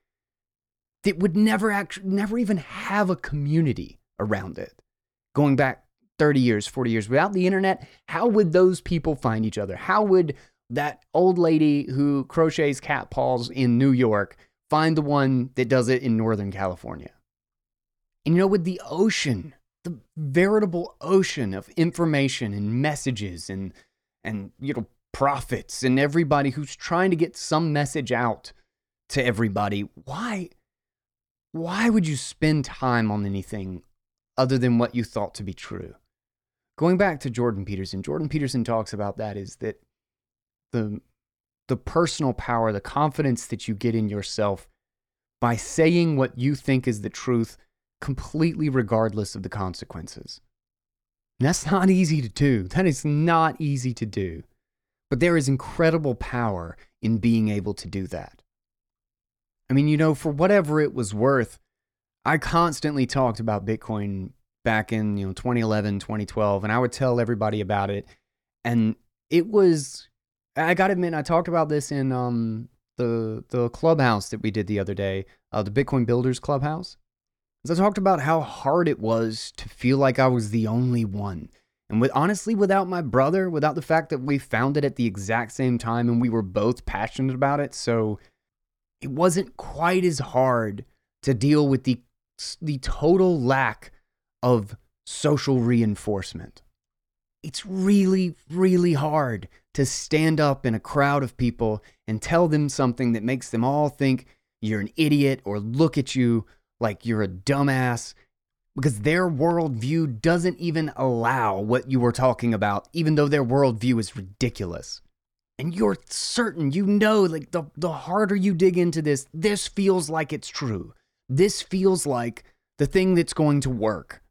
that would never actually, never even have a community around it. Going back 30 years, 40 years without the internet, how would those people find each other? How would that old lady who crochets cat paws in New York find the one that does it in Northern California? And you know, with the ocean the veritable ocean of information and messages and and you know prophets and everybody who's trying to get some message out to everybody why why would you spend time on anything other than what you thought to be true going back to jordan peterson jordan peterson talks about that is that the the personal power the confidence that you get in yourself by saying what you think is the truth completely regardless of the consequences. And that's not easy to do. That is not easy to do. But there is incredible power in being able to do that. I mean, you know, for whatever it was worth, I constantly talked about Bitcoin back in, you know, 2011, 2012, and I would tell everybody about it. And it was I got to admit I talked about this in um the the clubhouse that we did the other day, uh, the Bitcoin Builders Clubhouse. As I talked about how hard it was to feel like I was the only one. And with honestly, without my brother, without the fact that we found it at the exact same time and we were both passionate about it, so it wasn't quite as hard to deal with the the total lack of social reinforcement. It's really, really hard to stand up in a crowd of people and tell them something that makes them all think you're an idiot or look at you like you're a dumbass because their worldview doesn't even allow what you were talking about, even though their worldview is ridiculous. And you're certain, you know, like the, the harder you dig into this, this feels like it's true. This feels like the thing that's going to work.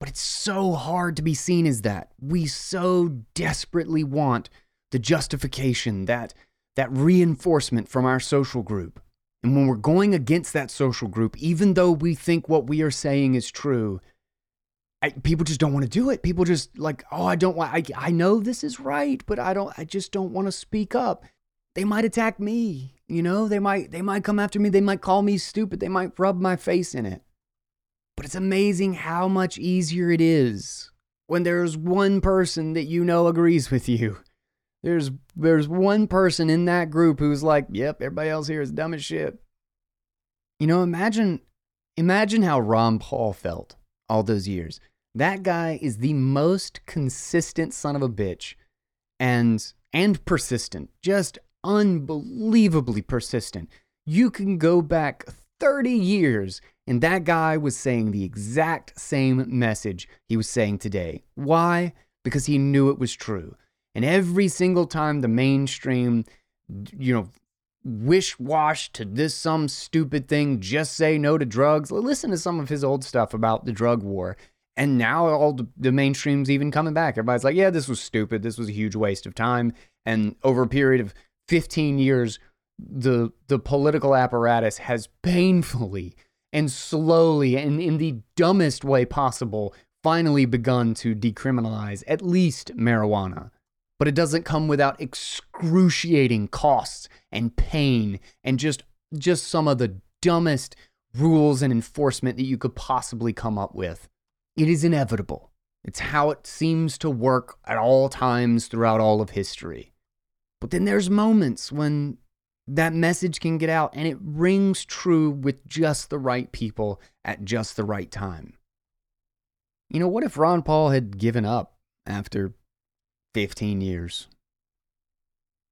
But it's so hard to be seen as that. We so desperately want the justification, that, that reinforcement from our social group. And when we're going against that social group, even though we think what we are saying is true, I, people just don't want to do it. People just like, oh, I don't want, I, I know this is right, but I don't, I just don't want to speak up. They might attack me, you know, they might, they might come after me. They might call me stupid. They might rub my face in it. But it's amazing how much easier it is when there's one person that you know agrees with you there's there's one person in that group who's like, "Yep, everybody else here is dumb as shit." You know, imagine imagine how Ron Paul felt all those years. That guy is the most consistent son of a bitch and and persistent. Just unbelievably persistent. You can go back 30 years and that guy was saying the exact same message he was saying today. Why? Because he knew it was true. And every single time the mainstream, you know, wish wash to this some stupid thing, just say no to drugs. Listen to some of his old stuff about the drug war. And now all the, mainstream's even coming back. Everybody's like, yeah, this was stupid. This was a huge waste of time. And over a period of 15 years, the the political apparatus has painfully and slowly and in the dumbest way possible finally begun to decriminalize at least marijuana but it doesn't come without excruciating costs and pain and just just some of the dumbest rules and enforcement that you could possibly come up with. It is inevitable. It's how it seems to work at all times throughout all of history. But then there's moments when that message can get out and it rings true with just the right people at just the right time. You know, what if Ron Paul had given up after 15 years.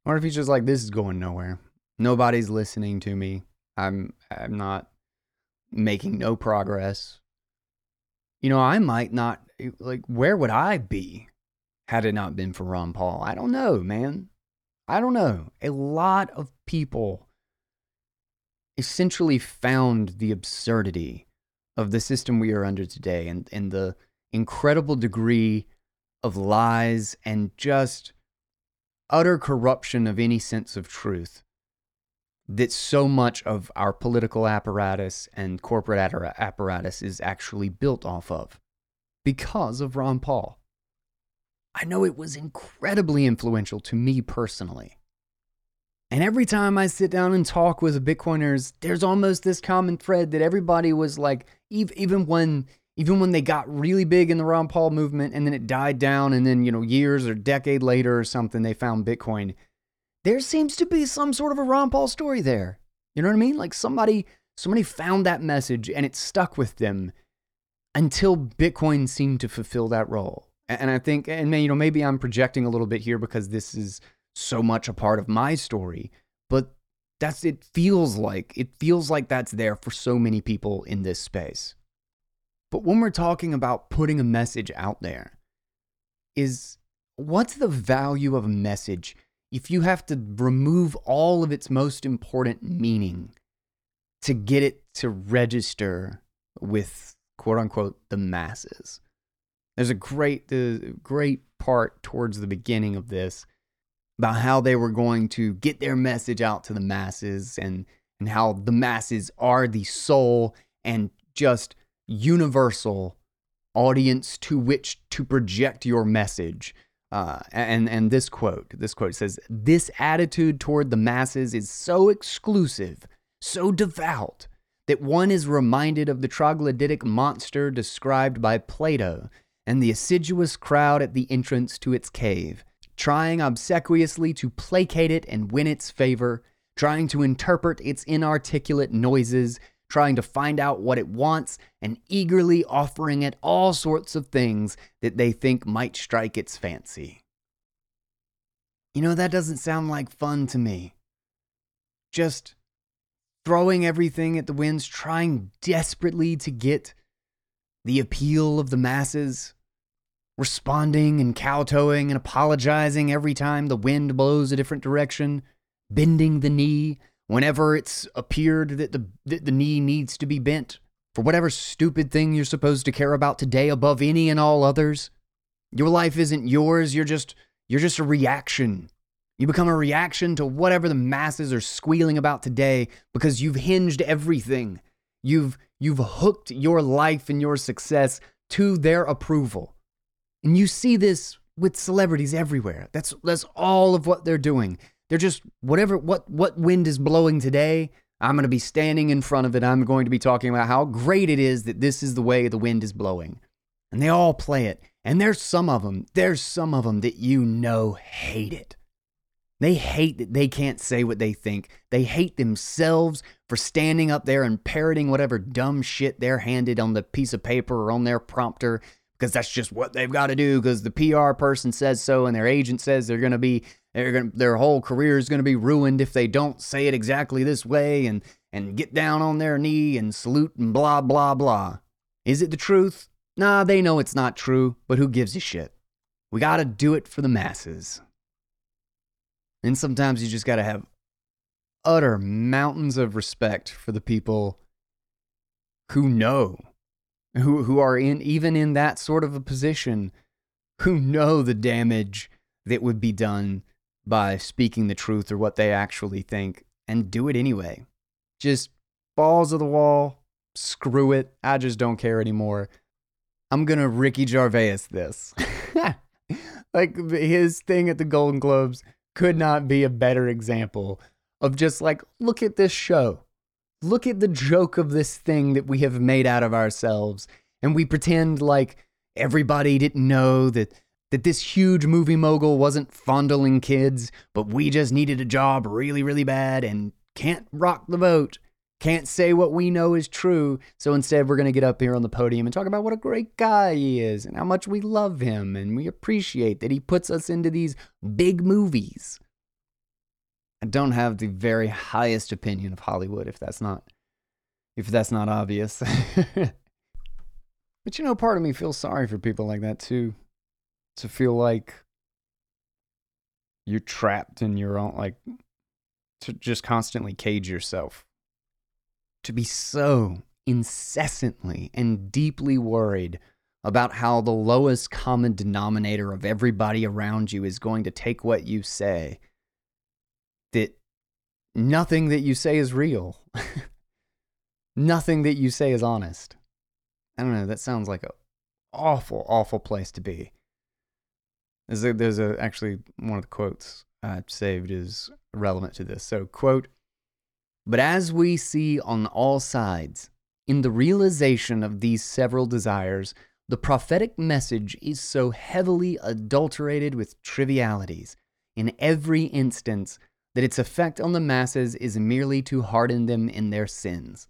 Or if he's just like, this is going nowhere. Nobody's listening to me. I'm I'm not making no progress. You know, I might not eh, like where would I be had it not been for Ron Paul? I don't know, man. I don't know. A lot of people essentially found the absurdity of the system we are under today and, and the incredible degree of lies and just utter corruption of any sense of truth that so much of our political apparatus and corporate apparatus is actually built off of because of Ron Paul. I know it was incredibly influential to me personally. And every time I sit down and talk with Bitcoiners, there's almost this common thread that everybody was like, even when even when they got really big in the Ron Paul movement and then it died down, and then you know years or decade later or something, they found Bitcoin. There seems to be some sort of a Ron Paul story there. You know what I mean? Like somebody somebody found that message and it stuck with them until Bitcoin seemed to fulfill that role. And I think, and you know, maybe I'm projecting a little bit here because this is so much a part of my story, but that's it feels like it feels like that's there for so many people in this space. But when we're talking about putting a message out there, is what's the value of a message if you have to remove all of its most important meaning to get it to register with quote unquote the masses? There's a great, the great part towards the beginning of this about how they were going to get their message out to the masses and, and how the masses are the sole and just universal audience to which to project your message. Uh, and and this quote, this quote says, "This attitude toward the masses is so exclusive, so devout, that one is reminded of the troglodytic monster described by Plato and the assiduous crowd at the entrance to its cave, trying obsequiously to placate it and win its favor, trying to interpret its inarticulate noises, trying to find out what it wants, and eagerly offering it all sorts of things that they think might strike its fancy. You know, that doesn't sound like fun to me. Just throwing everything at the winds, trying desperately to get the appeal of the masses, responding and kowtowing and apologizing every time the wind blows a different direction, bending the knee whenever it's appeared that the, that the knee needs to be bent for whatever stupid thing you're supposed to care about today above any and all others. Your life isn't yours, you're just you're just a reaction. You become a reaction to whatever the masses are squealing about today because you've hinged everything. You've You've hooked your life and your success to their approval. And you see this with celebrities everywhere. That's that's all of what they're doing. They're just whatever what what wind is blowing today, I'm going to be standing in front of it. I'm going to be talking about how great it is that this is the way the wind is blowing. And they all play it. And there's some of them, there's some of them that you know hate it. They hate that they can't say what they think. They hate themselves for standing up there and parroting whatever dumb shit they're handed on the piece of paper or on their prompter because that's just what they've got to do because the PR person says so and their agent says they're going to be they're going their whole career is going to be ruined if they don't say it exactly this way and and get down on their knee and salute and blah blah blah. Is it the truth? Nah, they know it's not true, but who gives a shit? We got to do it for the masses. And sometimes you just got to have utter mountains of respect for the people who know, who, who are in even in that sort of a position, who know the damage that would be done by speaking the truth or what they actually think and do it anyway. Just balls of the wall, screw it. I just don't care anymore. I'm going to Ricky Gervais this. like his thing at the Golden Globes could not be a better example of just like, look at this show. Look at the joke of this thing that we have made out of ourselves. And we pretend like everybody didn't know that, that this huge movie mogul wasn't fondling kids, but we just needed a job really, really bad and can't rock the vote can't say what we know is true. So instead, we're going to get up here on the podium and talk about what a great guy he is and how much we love him and we appreciate that he puts us into these big movies. I don't have the very highest opinion of Hollywood if that's not if that's not obvious. but you know, part of me feels sorry for people like that too. To feel like you're trapped in your own like to just constantly cage yourself to be so incessantly and deeply worried about how the lowest common denominator of everybody around you is going to take what you say, that nothing that you say is real. nothing that you say is honest. I don't know, that sounds like an awful, awful place to be. There's, a, there's a, actually one of the quotes I saved is relevant to this. So, quote, but as we see on all sides, in the realization of these several desires, the prophetic message is so heavily adulterated with trivialities in every instance that its effect on the masses is merely to harden them in their sins.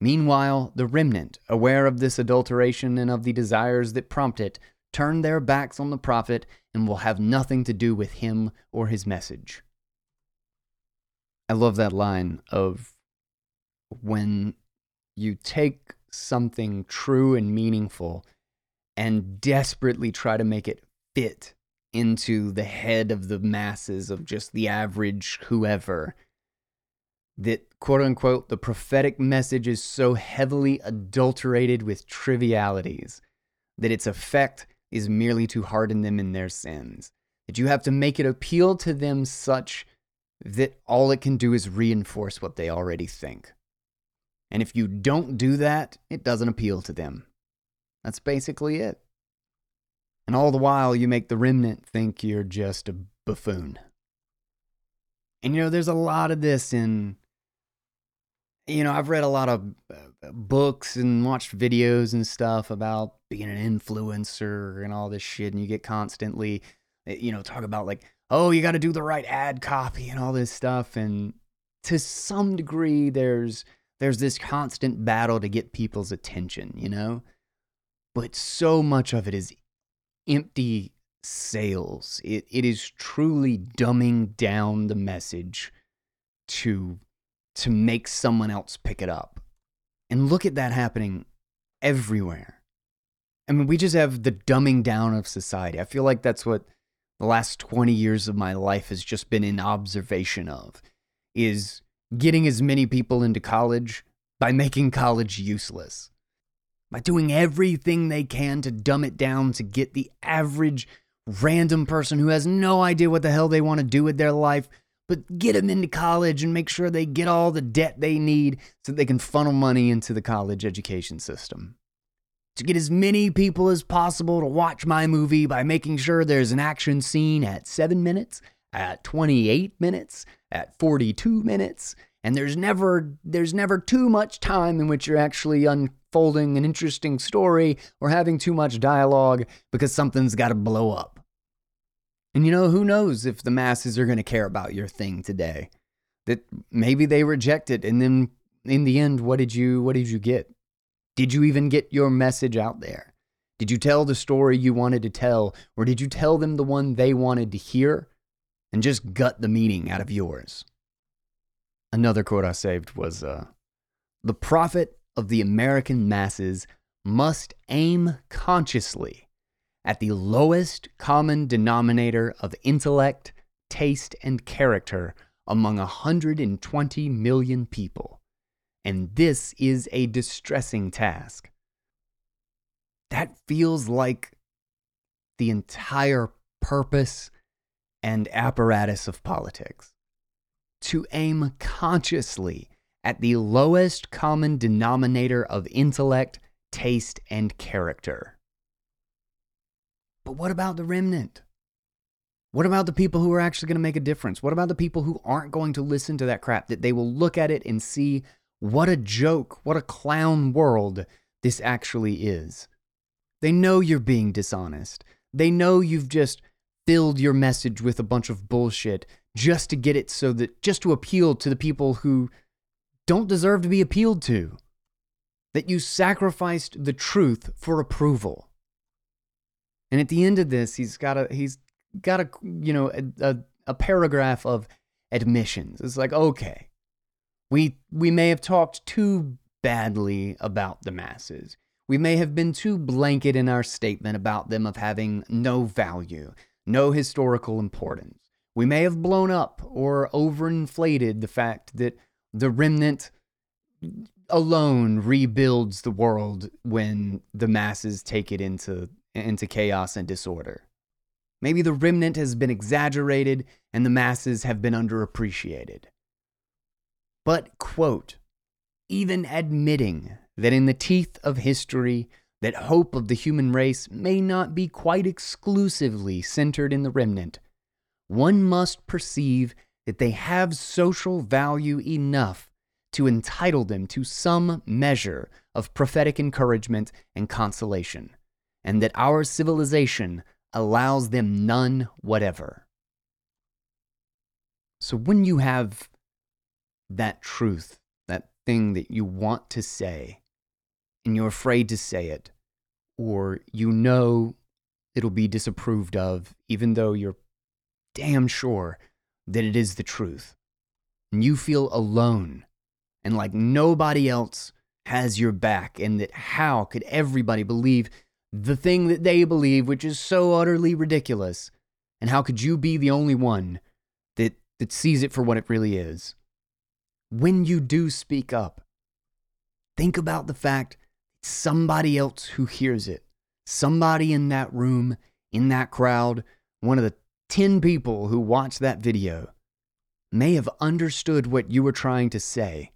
Meanwhile, the remnant, aware of this adulteration and of the desires that prompt it, turn their backs on the prophet and will have nothing to do with him or his message. I love that line of when you take something true and meaningful and desperately try to make it fit into the head of the masses of just the average whoever that quote unquote the prophetic message is so heavily adulterated with trivialities that its effect is merely to harden them in their sins. That you have to make it appeal to them such that all it can do is reinforce what they already think. And if you don't do that it doesn't appeal to them. That's basically it and all the while, you make the remnant think you're just a buffoon. And you know, there's a lot of this in, you know, I've read a lot of uh, books and watched videos and stuff about being an influencer and all this shit. And you get constantly, eh, you know, talk about like, oh, you got to do the right ad copy and all this stuff. And to some degree, there's, there's this constant battle to get people's attention, you know? But so much of it is empty sales. It, it is truly dumbing down the message to, to make someone else pick it up. And look at that happening everywhere. I mean, we just have the dumbing down of society. I feel like that's what the last 20 years of my life has just been in observation of is getting as many people into college by making college useless by doing everything they can to dumb it down to get the average random person who has no idea what the hell they want to do with their life, but get them into college and make sure they get all the debt they need so they can funnel money into the college education system. To get as many people as possible to watch my movie by making sure there's an action scene at 7 minutes, at 28 minutes, at 42 minutes, and there's never there's never too much time in which you're actually unfolding an interesting story or having too much dialogue because something's got to blow up. And you know, who knows if the masses are going to care about your thing today? That maybe they reject it and then in the end what did you what did you get? Did you even get your message out there? Did you tell the story you wanted to tell or did you tell them the one they wanted to hear and just gut the meaning out of yours? Another quote I saved was uh, The prophet of the American masses must aim consciously at the lowest common denominator of intellect, taste, and character among 120 million people. And this is a distressing task. That feels like the entire purpose and apparatus of politics to aim consciously at the lowest common denominator of intellect, taste, and character. But what about the remnant? What about the people who are actually going to make a difference? What about the people who aren't going to listen to that crap? That they will look at it and see what a joke, what a clown world this actually is. They know you're being dishonest. They know you've just filled your message with a bunch of bullshit just to get it so that just to appeal to the people who don't deserve to be appealed to. That you sacrificed the truth for approval. And at the end of this, he's got a he's got a you know a, a, a paragraph of admissions. It's like okay, we we may have talked too badly about the masses. We may have been too blanket in our statement about them of having no value, no historical importance. We may have blown up or overinflated the fact that the remnant alone rebuilds the world when the masses take it into, into chaos and disorder. Maybe the remnant has been exaggerated and the masses have been underappreciated. But, quote, even admitting that in the teeth of history, that hope of the human race may not be quite exclusively centered in the remnant, one must perceive that they have social value enough to entitle them to some measure of prophetic encouragement and consolation, and that our civilization allows them none whatever. So when you have that truth, that thing that you want to say, and you're afraid to say it, or you know it'll be disapproved of, even though you're damn sure that it is the truth, and you feel alone and like nobody else has your back, and that how could everybody believe the thing that they believe, which is so utterly ridiculous? And how could you be the only one that, that sees it for what it really is? When you do speak up, think about the fact somebody else who hears it, somebody in that room, in that crowd, one of the 10 people who watched that video, may have understood what you were trying to say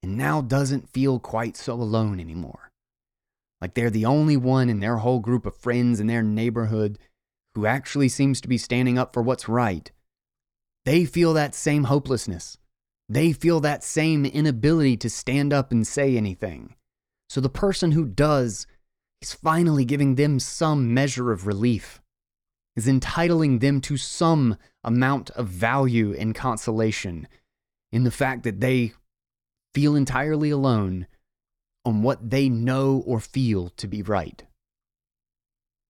and now doesn't feel quite so alone anymore. Like they're the only one in their whole group of friends in their neighborhood who actually seems to be standing up for what's right. They feel that same hopelessness. They feel that same inability to stand up and say anything. So the person who does is finally giving them some measure of relief, is entitling them to some amount of value and consolation in the fact that they feel entirely alone on what they know or feel to be right.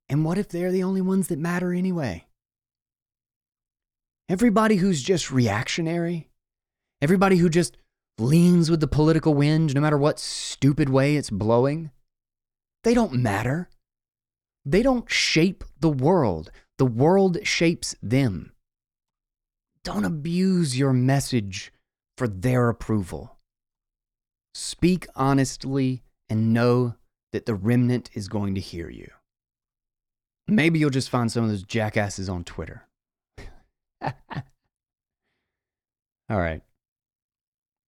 And what if they're the only ones that matter anyway? Everybody who's just reactionary, everybody who just leans with the political wind no matter what stupid way it's blowing, they don't matter. They don't shape the world, the world shapes them. Don't abuse your message for their approval. Speak honestly and know that the remnant is going to hear you. Maybe you'll just find some of those jackasses on Twitter. All right.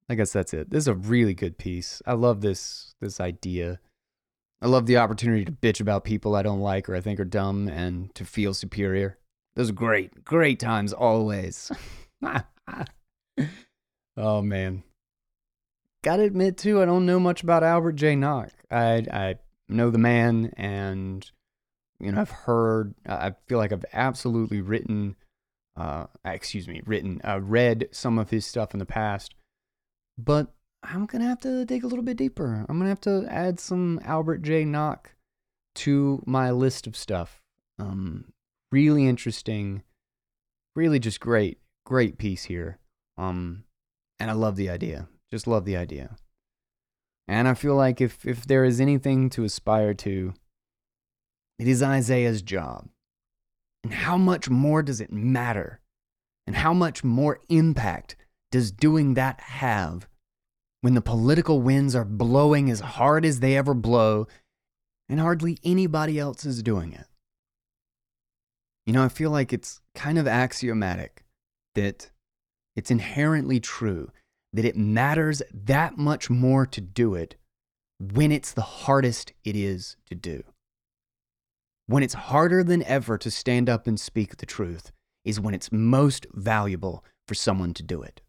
I guess that's it. This is a really good piece. I love this this idea. I love the opportunity to bitch about people I don't like or I think are dumb and to feel superior. Those are great, great times always. oh man gotta admit too, I don't know much about Albert Jay Nock. I I know the man, and you know I've heard. I feel like I've absolutely written, uh, excuse me, written, uh, read some of his stuff in the past, but I'm gonna have to dig a little bit deeper. I'm gonna have to add some Albert Jay Nock to my list of stuff. Um, really interesting, really just great, great piece here. Um, and I love the idea. Just love the idea. And I feel like if, if there is anything to aspire to, it is Isaiah's job. And how much more does it matter? And how much more impact does doing that have when the political winds are blowing as hard as they ever blow and hardly anybody else is doing it? You know, I feel like it's kind of axiomatic that it's inherently true that it matters that much more to do it when it's the hardest it is to do. When it's harder than ever to stand up and speak the truth is when it's most valuable for someone to do it.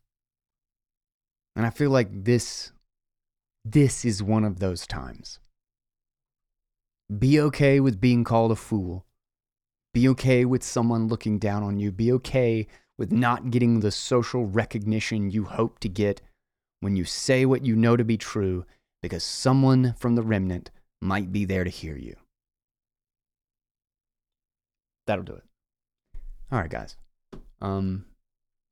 And I feel like this this is one of those times. Be okay with being called a fool. Be okay with someone looking down on you. Be okay with not getting the social recognition you hope to get when you say what you know to be true because someone from the remnant might be there to hear you. That'll do it. All right, guys. Um,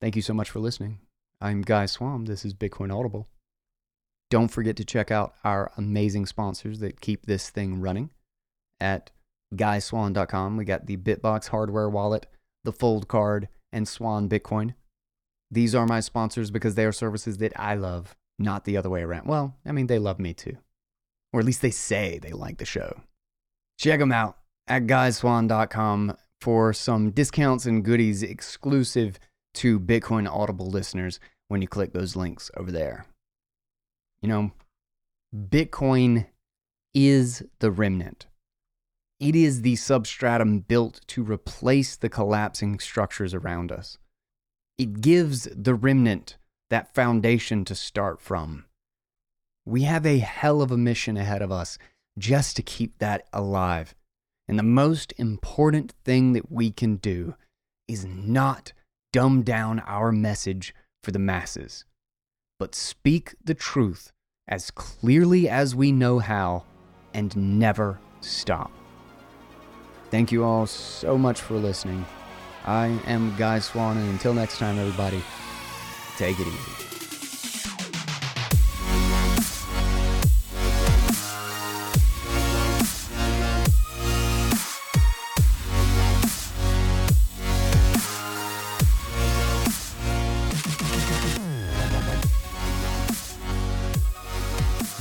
thank you so much for listening. I'm Guy Swann. This is Bitcoin Audible. Don't forget to check out our amazing sponsors that keep this thing running at guyswann.com. We got the Bitbox hardware wallet, the Fold card, and Swan Bitcoin. These are my sponsors because they are services that I love, not the other way around. Well, I mean, they love me too. Or at least they say they like the show. Check them out at guyswann.com for some discounts and goodies exclusive to Bitcoin Audible listeners when you click those links over there. You know, Bitcoin is the remnant. It is the substratum built to replace the collapsing structures around us. It gives the remnant that foundation to start from. We have a hell of a mission ahead of us just to keep that alive. And the most important thing that we can do is not dumb down our message for the masses, but speak the truth as clearly as we know how and never stop. Thank you all so much for listening. I am Guy Swann, and until next time, everybody, take it easy.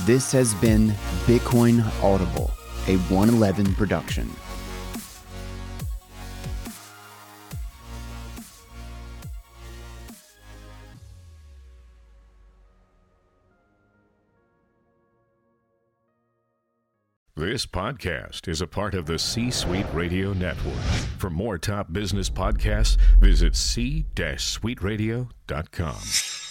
This has been Bitcoin Audible, a 111 production. This podcast is a part of the C Suite Radio Network. For more top business podcasts, visit c-suiteradio.com.